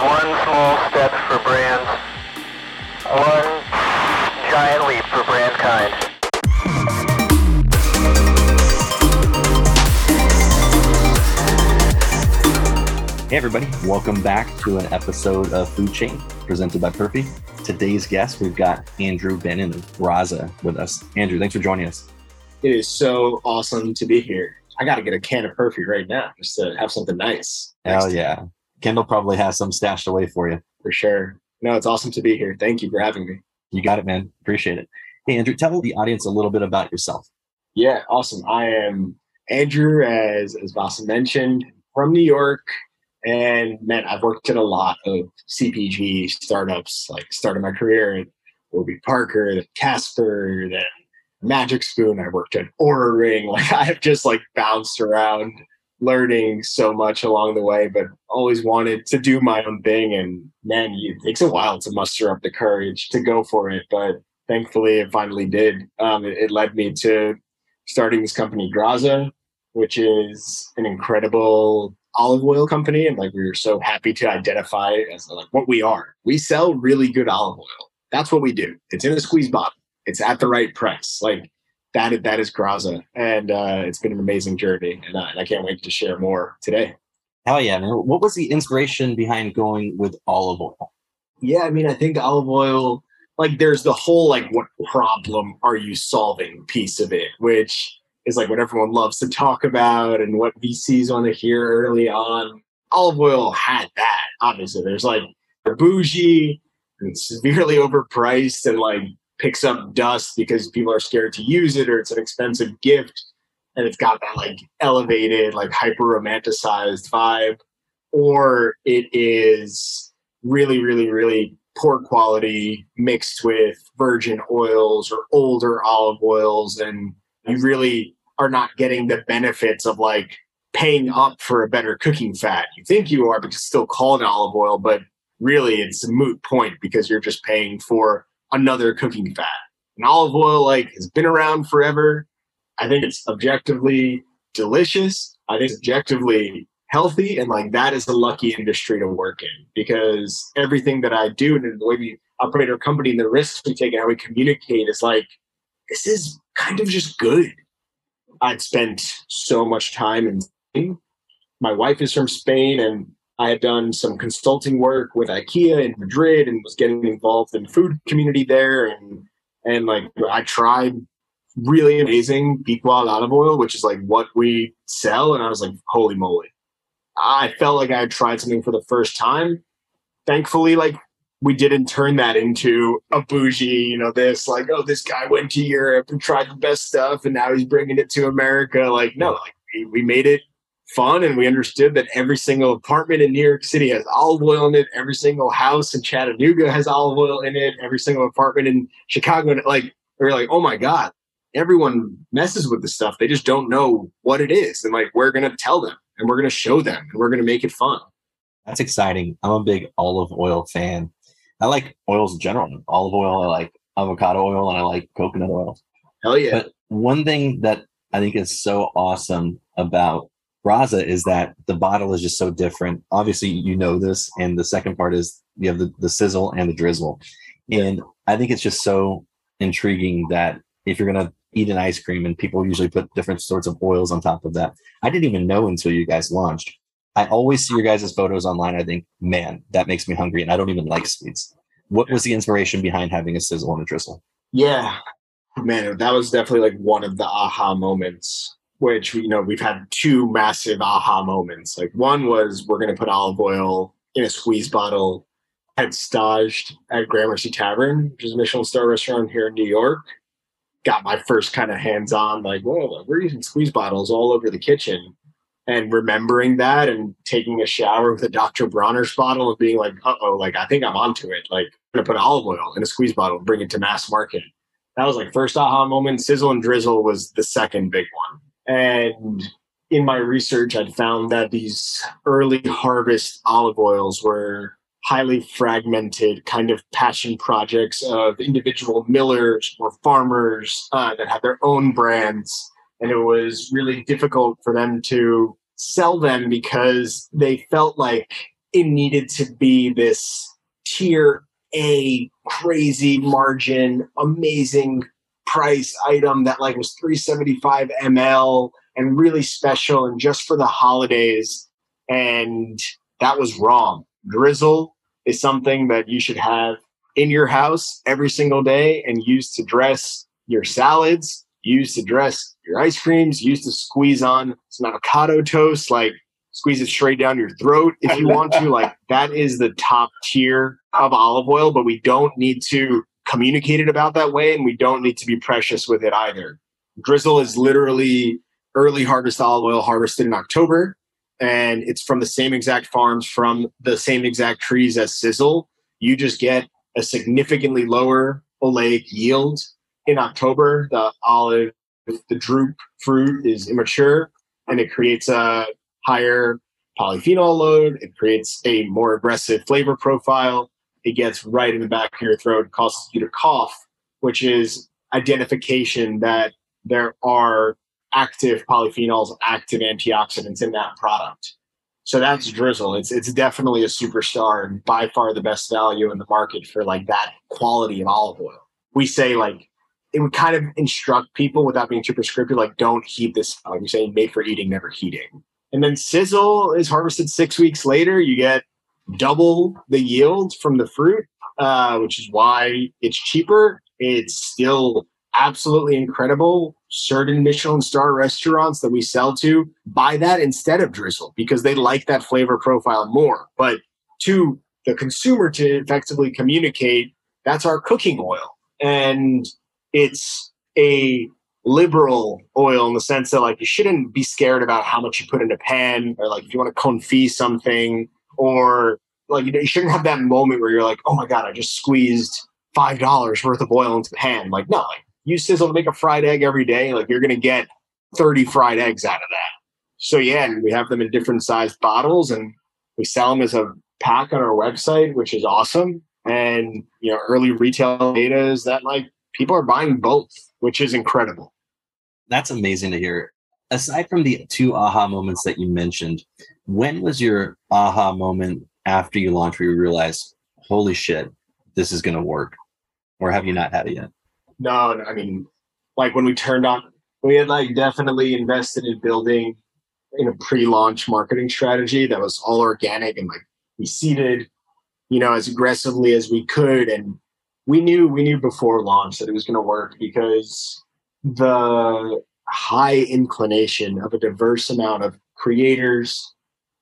one small step for brands, one giant leap for brand kind. Hey, everybody, welcome back to an episode of Food Chained presented by Perfy. Today's guest, we've got Andrew Benin of Graza with us. Andrew, thanks for joining us. It is so awesome to be here. I got to get a can of Perfy right now just to have something nice. Hell next yeah. Kendall probably has some stashed away for you. For sure. No, it's awesome to be here. Thank you for having me. You got it, man. Appreciate it. Hey, Andrew, tell the audience a little bit about yourself. Yeah, awesome. I am Andrew, as, as Vasa mentioned, from New York. And man, I've worked at a lot of CPG startups, like started my career at Warby Parker, then Casper, then Magic Spoon. I worked at Oura Ring. Like I have just like bounced around learning so much along the way, but always wanted to do my own thing. And man, it takes a while to muster up the courage to go for it. But thankfully, it finally did. Um, it, it led me to starting this company, Graza, which is an incredible olive oil company. And like we were so happy to identify as like what we are. We sell really good olive oil. That's what we do. It's in a squeeze bottle. It's at the right price. Like that that is Graza, and uh, it's been an amazing journey, and, uh, and I can't wait to share more today. Hell yeah, man. What was the inspiration behind going with olive oil? Yeah, I mean, I think olive oil, like, there's the whole like, what problem are you solving piece of it, which is like what everyone loves to talk about and what VCs want to hear early on. Olive oil had that. Obviously, there's like bougie and severely overpriced and like picks up dust because people are scared to use it or it's an expensive gift and it's got that like elevated like hyper romanticized vibe or it is really really really poor quality mixed with virgin oils or older olive oils and you really are not getting the benefits of like paying up for a better cooking fat. You think you are because it's still called olive oil but really it's a moot point because you're just paying for another cooking fat. And olive oil like has been around forever. I think it's objectively delicious. I think it's objectively healthy and like that is a lucky industry to work in because everything that I do and the way we operate our company and the risks we take and how we communicate is like this is kind of just good. I'd spent so much time in Spain. My wife is from Spain and I had done some consulting work with IKEA in Madrid and was getting involved in the food community there. And and like I tried really amazing Picual olive oil, which is like what we sell. And I was like, holy moly. I felt like I had tried something for the first time. Thankfully, like we didn't turn that into a bougie, you know, this like, oh, this guy went to Europe and tried the best stuff and now he's bringing it to America. Like, no, like we, we made it fun and we understood that every single apartment in New York City has olive oil in it. Every single house in Chattanooga has olive oil in it. Every single apartment in Chicago, like we are like, oh my god, everyone messes with this stuff. They just don't know what it is, and like we're gonna tell them and we're gonna show them and we're gonna make it fun. That's exciting. I'm a big olive oil fan. I like oils in general. Olive oil, I like avocado oil, and I like coconut oil. Hell yeah! But one thing that I think is so awesome about Graza is that the bottle is just so different. Obviously, you know this, and the second part is you have the, the sizzle and the drizzle, and I think it's just so intriguing that if you're gonna eat an ice cream, and people usually put different sorts of oils on top of that. I didn't even know until you guys launched. I always see your guys' photos online. I think, man, that makes me hungry, and I don't even like sweets. What was the inspiration behind having a sizzle and a drizzle? Yeah, man, that was definitely like one of the aha moments which you know we've had two massive aha moments. Like one was we're going to put olive oil in a squeeze bottle. Had staged at Gramercy Tavern, which is a Michelin star restaurant here in New York. Got my first kind of hands on, like, whoa, we're using squeeze bottles all over the kitchen. And remembering that and taking a shower with a Dr. Bronner's bottle and being like, uh oh, like, I think I'm onto it. Like, I'm going to put olive oil in a squeeze bottle and bring it to mass market. That was like first aha moment. Sizzle and drizzle was the second big one. And in my research, I'd found that these early harvest olive oils were highly fragmented kind of passion projects of individual millers or farmers uh, that had their own brands. And it was really difficult for them to sell them because they felt like it needed to be this tier A crazy margin, amazing price item that like was 375 ml and really special and just for the holidays. And that was wrong. Drizzle is something that you should have in your house every single day and use to dress your salads, use to dress your ice creams, use to squeeze on some avocado toast, like squeeze it straight down your throat if you want to. Like that is the top tier of olive oil, but we don't need to communicate it about that way and we don't need to be precious with it either. Drizzle is literally early harvest olive oil harvested in October and it's from the same exact farms from the same exact trees as Sizzle. You just get a significantly lower oleic yield in October. The olive, the drupe fruit is immature and it creates a higher polyphenol load. It creates a more aggressive flavor profile. It gets right in the back of your throat, causes you to cough, which is identification that there are active polyphenols, active antioxidants in that product. So that's Drizzle. It's it's definitely a superstar and by far the best value in the market for like that quality of olive oil. We say like it would kind of instruct people without being too prescriptive, like don't heat this, like you're saying, made for eating, never heating. And then sizzle is harvested six weeks later. You get double the yield from the fruit, uh, which is why it's cheaper. It's still absolutely incredible. Certain Michelin star restaurants that we sell to buy that instead of drizzle because they like that flavor profile more. But to the consumer to effectively communicate, that's our cooking oil. And it's a liberal oil in the sense that like you shouldn't be scared about how much you put in a pan or like if you want to confit something or like you, know, you shouldn't have that moment where you're like oh my god i just squeezed five dollars worth of oil into the pan. Like no like use sizzle to make a fried egg every day like you're gonna get 30 fried eggs out of that. So yeah and we have them in different sized bottles and we sell them as a pack on our website which is awesome. And you know early retail data is that like people are buying both which is incredible. That's amazing to hear. Aside from the two aha moments that you mentioned, when was your aha moment after you launched where you realized, holy shit, this is going to work? Or have you not had it yet? No, I mean, like when we turned on, we had like definitely invested in building in a pre-launch marketing strategy that was all organic and like we seeded, you know, as aggressively as we could. And we knew we knew before launch that it was going to work because the high inclination of a diverse amount of creators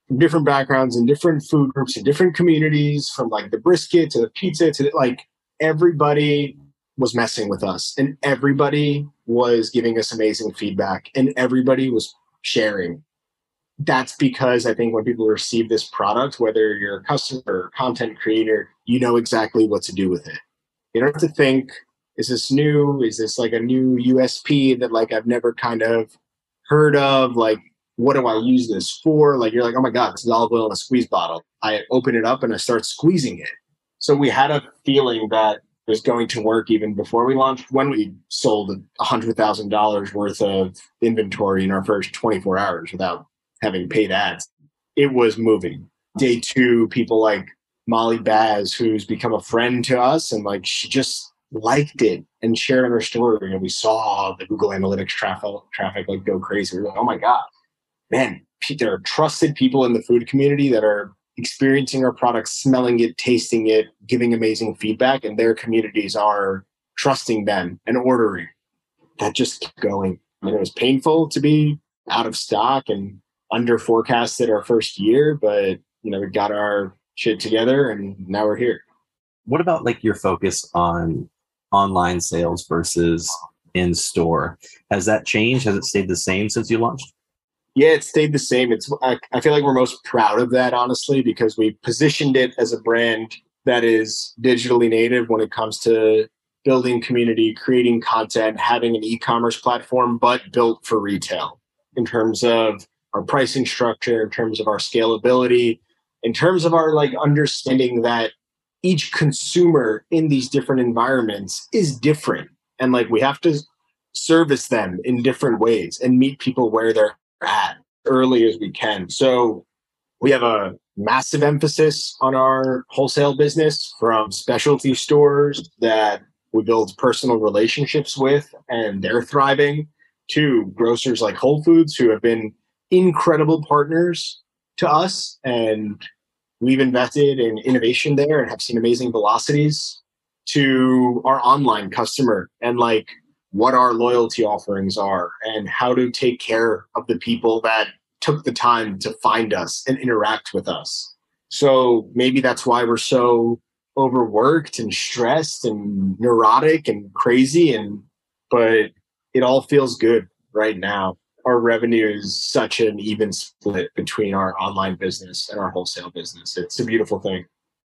from different backgrounds and different food groups and different communities from like the brisket to the pizza to like everybody was messing with us and everybody was giving us amazing feedback and everybody was sharing. That's because i think when people receive this product whether you're a customer or content creator you know exactly what to do with it. You don't have to think is this new? Is this like a new USP that like I've never kind of heard of? Like, what do I use this for? Like, you're like, oh my God, this is olive oil in a squeeze bottle. I open it up and I start squeezing it. So we had a feeling that it was going to work even before we launched. When we sold a hundred thousand dollars worth of inventory in our first 24 hours without having paid ads, it was moving. Day two, people like Molly Baz, who's become a friend to us, and like she just liked it and shared on our story and we saw the google analytics traffic traffic like go crazy. We are like oh my god man there are trusted people in the food community that are experiencing our products smelling it tasting it giving amazing feedback and their communities are trusting them and ordering. That just kept going. And it was painful to be out of stock and under forecasted our first year but you know we got our shit together and now we're here. What about like your focus on online sales versus in store. Has that changed? Has it stayed the same since you launched? Yeah, it stayed the same. It's I, I feel like we're most proud of that, honestly, because we positioned it as a brand that is digitally native when it comes to building community, creating content, having an e-commerce platform, but built for retail in terms of our pricing structure, in terms of our scalability, in terms of our like understanding that each consumer in these different environments is different. And like we have to service them in different ways and meet people where they're at early as we can. So we have a massive emphasis on our wholesale business from specialty stores that we build personal relationships with and they're thriving to grocers like Whole Foods who have been incredible partners to us and we've invested in innovation there and have seen amazing velocities to our online customer and like what our loyalty offerings are and how to take care of the people that took the time to find us and interact with us. So maybe that's why we're so overworked and stressed and neurotic and crazy and but it all feels good right now. Our revenue is such an even split between our online business and our wholesale business. It's a beautiful thing.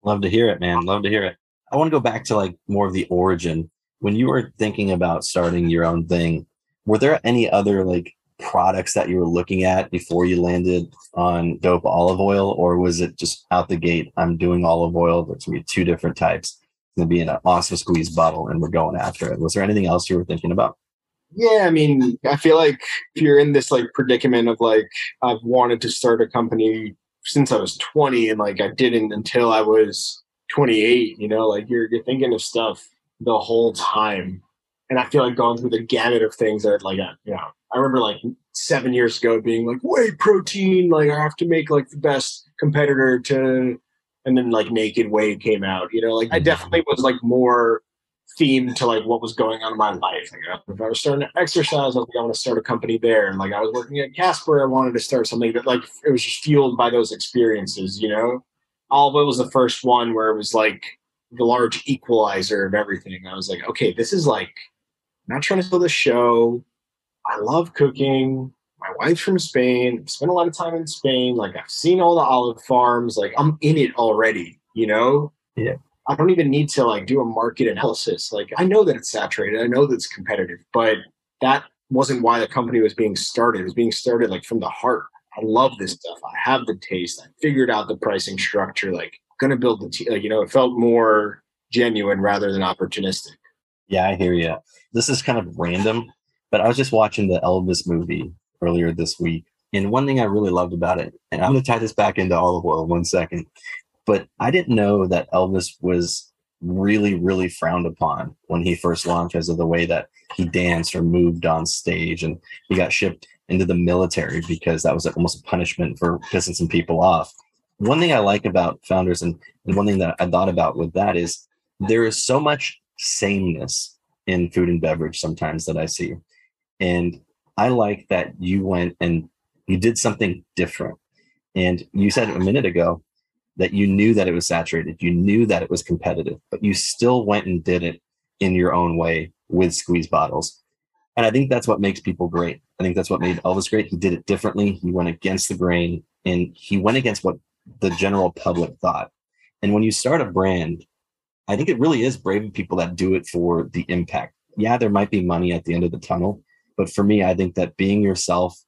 Love to hear it, man. Love to hear it. I want to go back to like more of the origin. When you were thinking about starting your own thing, were there any other like products that you were looking at before you landed on dope olive oil or was it just out the gate i'm doing olive oil there's to be two different types it's to be an awesome squeeze bottle and we're going after it was there anything else you were thinking about yeah i mean i feel like if you're in this like predicament of like i've wanted to start a company since i was 20 and like i didn't until i was 28 you know like you're, you're thinking of stuff the whole time and i feel like going through the gamut of things that like you know I remember like seven years ago being like whey protein, like I have to make like the best competitor to, and then like Naked Whey came out. You know, like I mm-hmm. definitely was like more themed to like what was going on in my life. Like if I was starting to exercise, I was like, I want to start a company there. And like I was working at Casper, I wanted to start something that like it was just fueled by those experiences, you know? Olive was the first one where it was like the large equalizer of everything. I was like, okay, this is like I'm not trying to sell the show. I love cooking. My wife's from Spain. I've spent a lot of time in Spain. Like I've seen all the olive farms. Like I'm in it already, you know? Yeah. I don't even need to like do a market analysis. Like I know that it's saturated. I know that it's competitive, but that wasn't why the company was being started. It was being started like from the heart. I love this stuff. I have the taste. I figured out the pricing structure. Like gonna build the, like, you know, it felt more genuine rather than opportunistic. Yeah, I hear you. This is kind of random, but I was just watching the Elvis movie earlier this week. And one thing I really loved about it, and I'm going to tie this back into olive oil one second, but I didn't know that Elvis was really, really frowned upon when he first launched because of the way that he danced or moved on stage. And he got shipped into the military because that was almost a punishment for pissing some people off. One thing I like about founders, and, and one thing that I thought about with that is there is so much sameness in food and beverage sometimes that I see. And I like that you went and you did something different. And you said a minute ago that you knew that it was saturated, you knew that it was competitive, but you still went and did it in your own way with squeeze bottles. And I think that's what makes people great. I think that's what made Elvis great. He did it differently. He went against the grain and he went against what the general public thought. And when you start a brand, I think it really is brave people that do it for the impact. Yeah, there might be money at the end of the tunnel, but for me, I think that being yourself,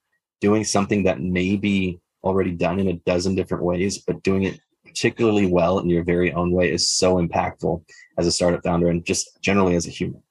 doing something that may be already done in a dozen different ways, but doing it particularly well in your very own way is so impactful as a startup founder and just generally as a human.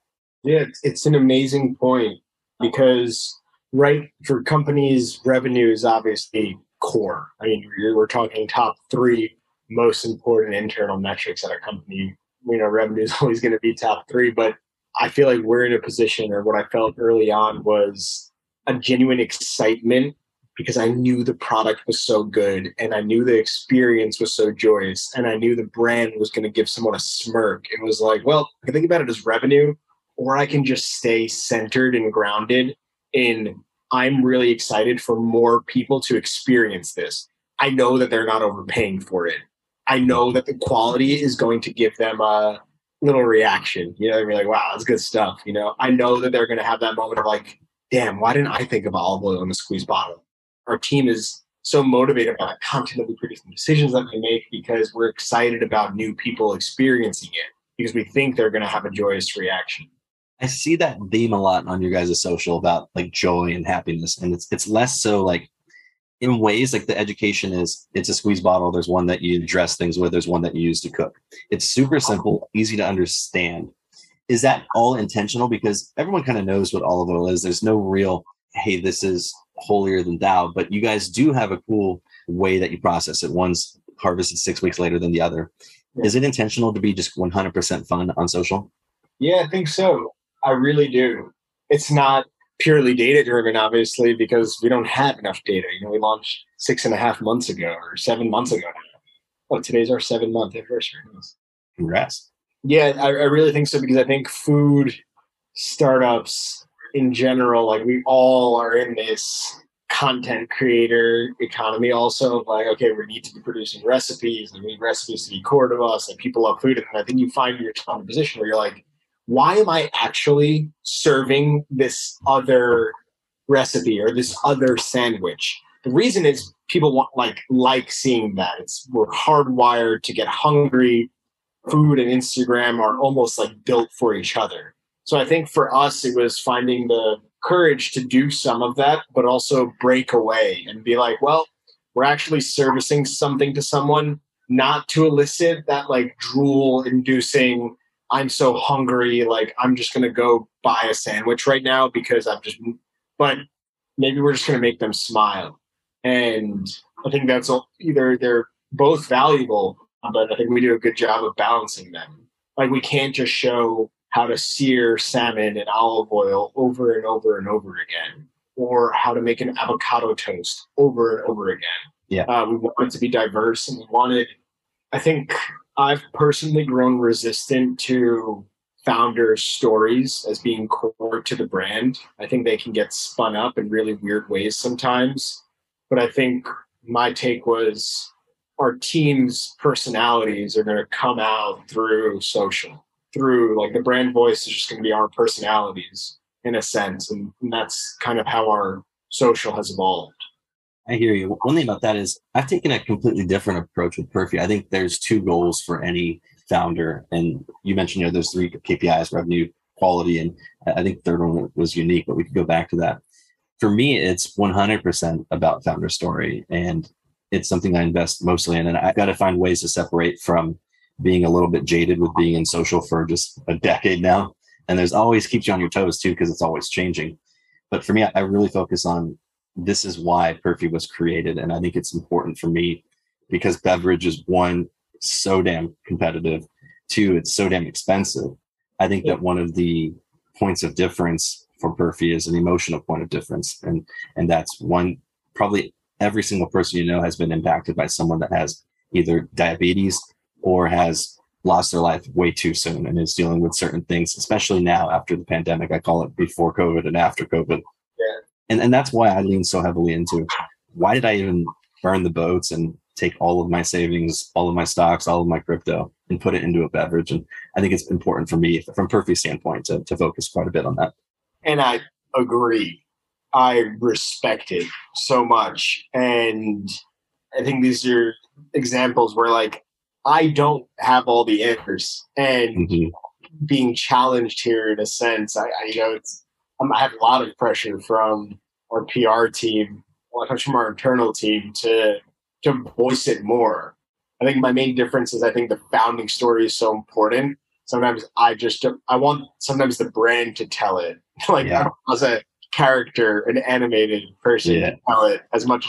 Yeah, it's an amazing point because, right, for companies, revenue is obviously core. I mean, we're talking top three most important internal metrics at a company. You know, revenue is always going to be top three, but I feel like we're in a position, or what I felt early on was a genuine excitement because I knew the product was so good and I knew the experience was so joyous and I knew the brand was going to give someone a smirk. It was like, well, I can think about it as revenue, or I can just stay centered and grounded in I'm really excited for more people to experience this. I know that they're not overpaying for it. I know that the quality is going to give them a little reaction. You know, they're like, wow, that's good stuff. You know, I know that they're going to have that moment of like, damn, why didn't I think of olive oil in a squeeze bottle? Our team is so motivated by the content that we produce and decisions that we make because we're excited about new people experiencing it because we think they're going to have a joyous reaction. I see that theme a lot on your guys' social about like joy and happiness. And it's it's less so like in ways like the education is it's a squeeze bottle. There's one that you dress things with. There's one that you use to cook. It's super simple easy to understand. Is that all intentional? Because everyone kind of knows what olive oil is. There's no real hey this is holier than thou but you guys do have a cool way that you process it. One's harvested six weeks later than the other. Yeah. Is it intentional to be just 100% fun on social? Yeah, I think so. I really do. It's not purely data driven, obviously, because we don't have enough data. You know, we launched six and a half months ago or seven months ago now. Oh, today's our seven month anniversary. Congrats. Yeah, I, I really think so because I think food startups in general, like we all are in this content creator economy also of like, okay, we need to be producing recipes and we need recipes to be core to us and people love food. And I think you find yourself in a position where you're like, why am I actually serving this other recipe or this other sandwich? The reason is people want like like seeing that. It's we're hardwired to get hungry. Food and Instagram are almost like built for each other. So I think for us it was finding the courage to do some of that, but also break away and be like, well, we're actually servicing something to someone, not to elicit that like drool inducing I'm so hungry, like I'm just gonna go buy a sandwich right now because I'm just. But maybe we're just gonna make them smile, and I think that's either they're both valuable, but I think we do a good job of balancing them. Like we can't just show how to sear salmon in olive oil over and over and over again, or how to make an avocado toast over and over again. Yeah, uh, we wanted to be diverse, and we wanted. I think I've personally grown resistant to founders' stories as being core to the brand. I think they can get spun up in really weird ways sometimes. But I think my take was our team's personalities are going to come out through social, through like the brand voice is just going to be our personalities in a sense. And, and that's kind of how our social has evolved. I hear you. One thing about that is I've taken a completely different approach with Perfy. I think there's two goals for any founder, and you mentioned you know there's three KPIs: revenue, quality, and I think third one was unique, but we could go back to that. For me, it's 100% about founder story, and it's something I invest mostly in. And I've got to find ways to separate from being a little bit jaded with being in social for just a decade now. And there's always keeps you on your toes too because it's always changing. But for me, I really focus on this is why Perfy was created. And I think it's important for me because beverage is one, so damn competitive. Two, it's so damn expensive. I think that one of the points of difference for Perfy is an emotional point of difference. And and that's one probably every single person you know has been impacted by someone that has either diabetes or has lost their life way too soon and is dealing with certain things, especially now after the pandemic. I call it before COVID and after COVID and and that's why I lean so heavily into why did I even burn the boats and take all of my savings, all of my stocks, all of my crypto, and put it into a beverage. And I think it's important for me, from Perfy standpoint, to, to focus quite a bit on that. And I agree. I respect it so much. And I think these are examples where like I don't have all the answers and mm-hmm. being challenged here in a sense, I, I you know it's um, I have a lot of pressure from our PR team, from our internal team to to voice it more. I think my main difference is I think the founding story is so important. Sometimes I just I want sometimes the brand to tell it, like yeah. as a character, an animated person yeah. to tell it as much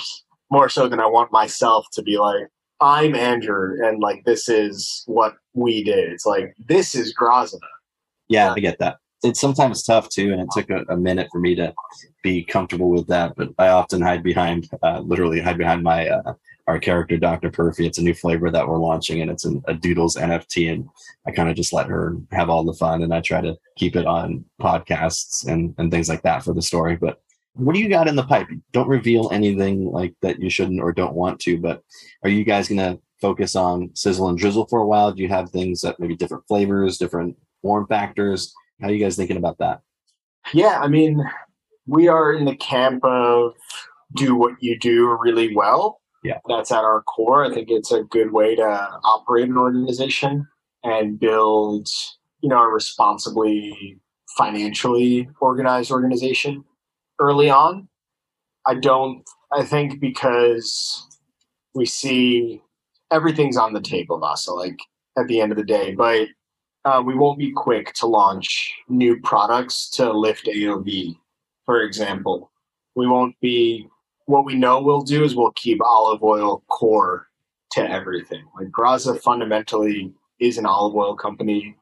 more so than I want myself to be like I'm Andrew and like this is what we did. It's like this is Grazina. Yeah, I get that it's sometimes tough too, and it took a, a, minute for me to be comfortable with that. But I often hide behind, uh, literally hide behind my uh, our character, Dr. Perfy. It's a new flavor that we're launching, and it's an, a Doodles NFT, and I kind of just let her have all the fun, and I try to keep it on podcasts and and things like that for the story. But what do you got in the pipe? Don't reveal anything like that you shouldn't or don't want to. But are you guys gonna focus on sizzle and drizzle for a while? Do you have things that maybe different flavors, different form factors? How are you guys thinking about that? Yeah, I mean, we are in the camp of do what you do really well. Yeah. That's at our core. I think it's a good way to operate an organization and build, you know, a responsibly financially organized organization early on. I don't I think because we see everything's on the table, Vasa, like at the end of the day. But uh, we won't be quick to launch new products to lift AOV, for example. We won't be what we know we'll do is we'll keep olive oil core to everything. Like Graza fundamentally is an olive oil company.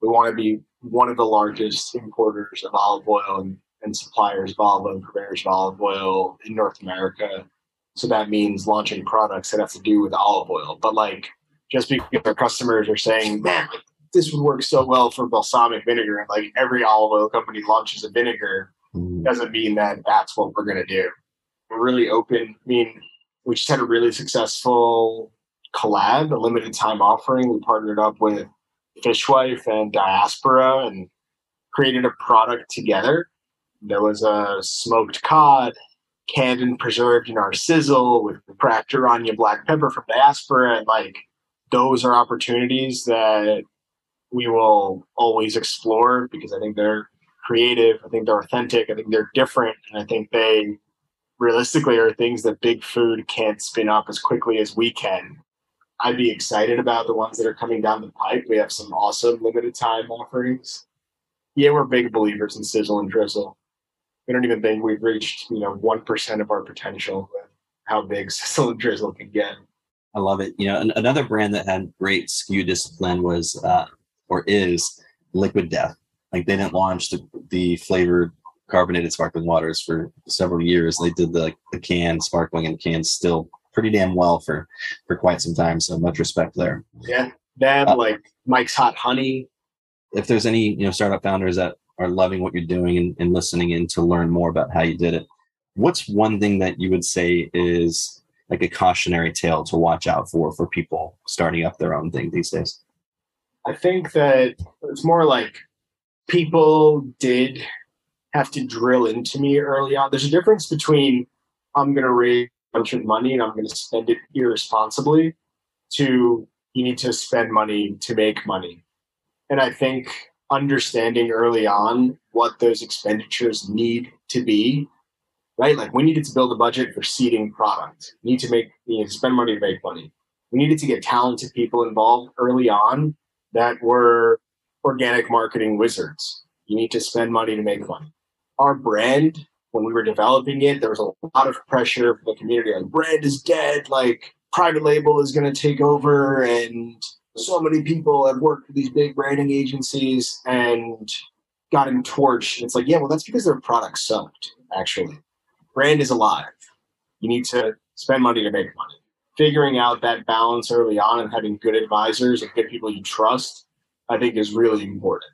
We want to be one of the largest importers of olive oil and, and suppliers of olive oil and purveyors of olive oil in North America. So that means launching products that have to do with olive oil. But like just because our customers are saying, man, this would work so well for balsamic vinegar, and like every olive oil company launches a vinegar, Mm. doesn't mean that that's what we're going to do. We're really open. I mean, we just had a really successful collab, a limited time offering. We partnered up with Fishwife and Diaspora and created a product together. There was a smoked cod, canned and preserved in our sizzle with cracked Aranya black pepper from Diaspora. And like, those are opportunities that we will always explore because I think they're creative. I think they're authentic. I think they're different. And I think they realistically are things that big food can't spin up as quickly as we can. I'd be excited about the ones that are coming down the pipe. We have some awesome limited time offerings. Yeah, we're big believers in sizzle and drizzle. We don't even think we've reached, you know, one percent of our potential with how big drizzle can get. I love it. You know, an- another brand that had great SKU discipline was uh, or is Liquid Death. Like they didn't launch the, the flavored carbonated sparkling waters for several years. They did the the can sparkling and cans still pretty damn well for for quite some time. So much respect there. Yeah. Them, Uh, like Mike's Hot Honey. If there's any you know startup founders that are loving what you're doing and, and listening in to learn more about how you did it, what's one thing that you would say is like a cautionary tale to watch out for for people starting up their own thing these days? I think that it's more like people did have to drill into me early on. There's a difference between I'm going to raise a bunch of money and I'm going to spend it irresponsibly to you need to spend money to make money. And I think understanding early on what those expenditures need to be, right? Like we needed to build a budget for seeding product. We need to make, you know, spend money to make money. We needed to get talented people involved early on that were organic marketing wizards. You need to spend money to make money. Our brand, when we were developing it, there was a lot of pressure from the community. Like, brand is dead. Like, private label is going to take over. And so many people have worked with these big branding agencies and gotten torched. It's like, yeah, well, that's because their product sucked, actually. Brand is alive. You need to spend money to make money figuring out that balance early on and having good advisors and good people you trust, I think is really important.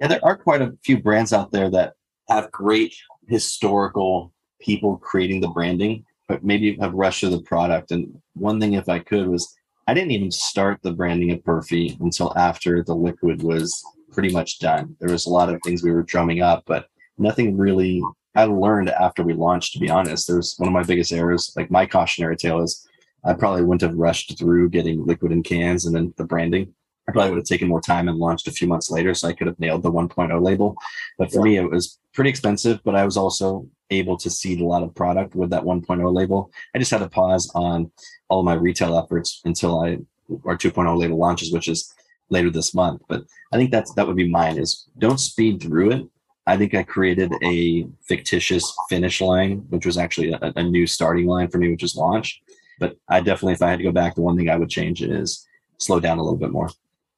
Yeah, there are quite a few brands out there that have great historical people creating the branding, but maybe have rushed to the product. And one thing, if I could, was I didn't even start the branding of Perfy until after the liquid was pretty much done. There was a lot of things we were drumming up, but nothing really. I learned after we launched, to be honest. There's one of my biggest errors. Like my cautionary tale is I probably wouldn't have rushed through getting liquid in cans and then the branding. I probably would have taken more time and launched a few months later so I could have nailed the 1.0 label. But for me, it was pretty expensive, but I was also able to seed a lot of product with that 1.0 label. I just had to pause on all my retail efforts until I our 2.0 label launches, which is later this month. But I think that's that would be mine is don't speed through it. I think I created a fictitious finish line, which was actually a, a new starting line for me, which is launch. But I definitely, if I had to go back, the one thing I would change is slow down a little bit more.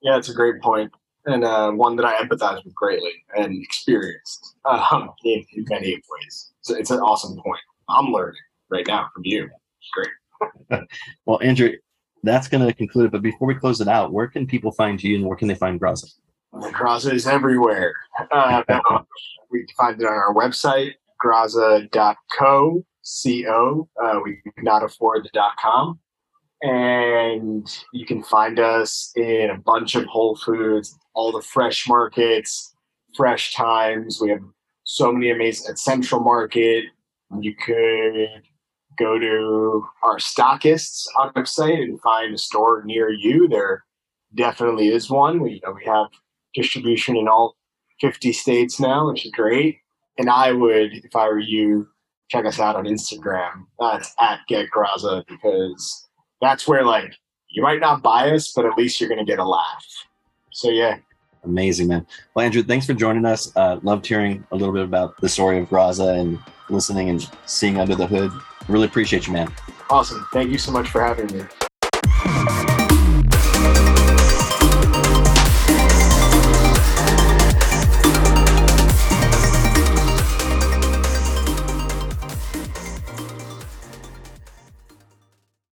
Yeah, it's a great point, and uh, one that I empathize with greatly and experienced um, in, in many ways. So it's an awesome point. I'm learning right now from you. It's great. Well, Andrew, that's going to conclude it. But before we close it out, where can people find you and where can they find Graza? Graza is everywhere. Uh, we can find it on our website, graza.co, C-O. Uh, we cannot afford the .com. And you can find us in a bunch of Whole Foods, all the fresh markets, fresh times. We have so many amazing at Central Market. You could go to our stockists on our website and find a store near you. There definitely is one. We, you know, we have distribution in all 50 states now, which is great. And I would, if I were you, check us out on Instagram. That's at Get Graza because that's where like you might not buy us, but at least you're gonna get a laugh. So yeah, Amazing, man. Well, Andrew, thanks for joining us. Uh, loved hearing a little bit about the story of Graza and listening and seeing under the hood. Really appreciate you, man. Awesome. Thank you so much for having me.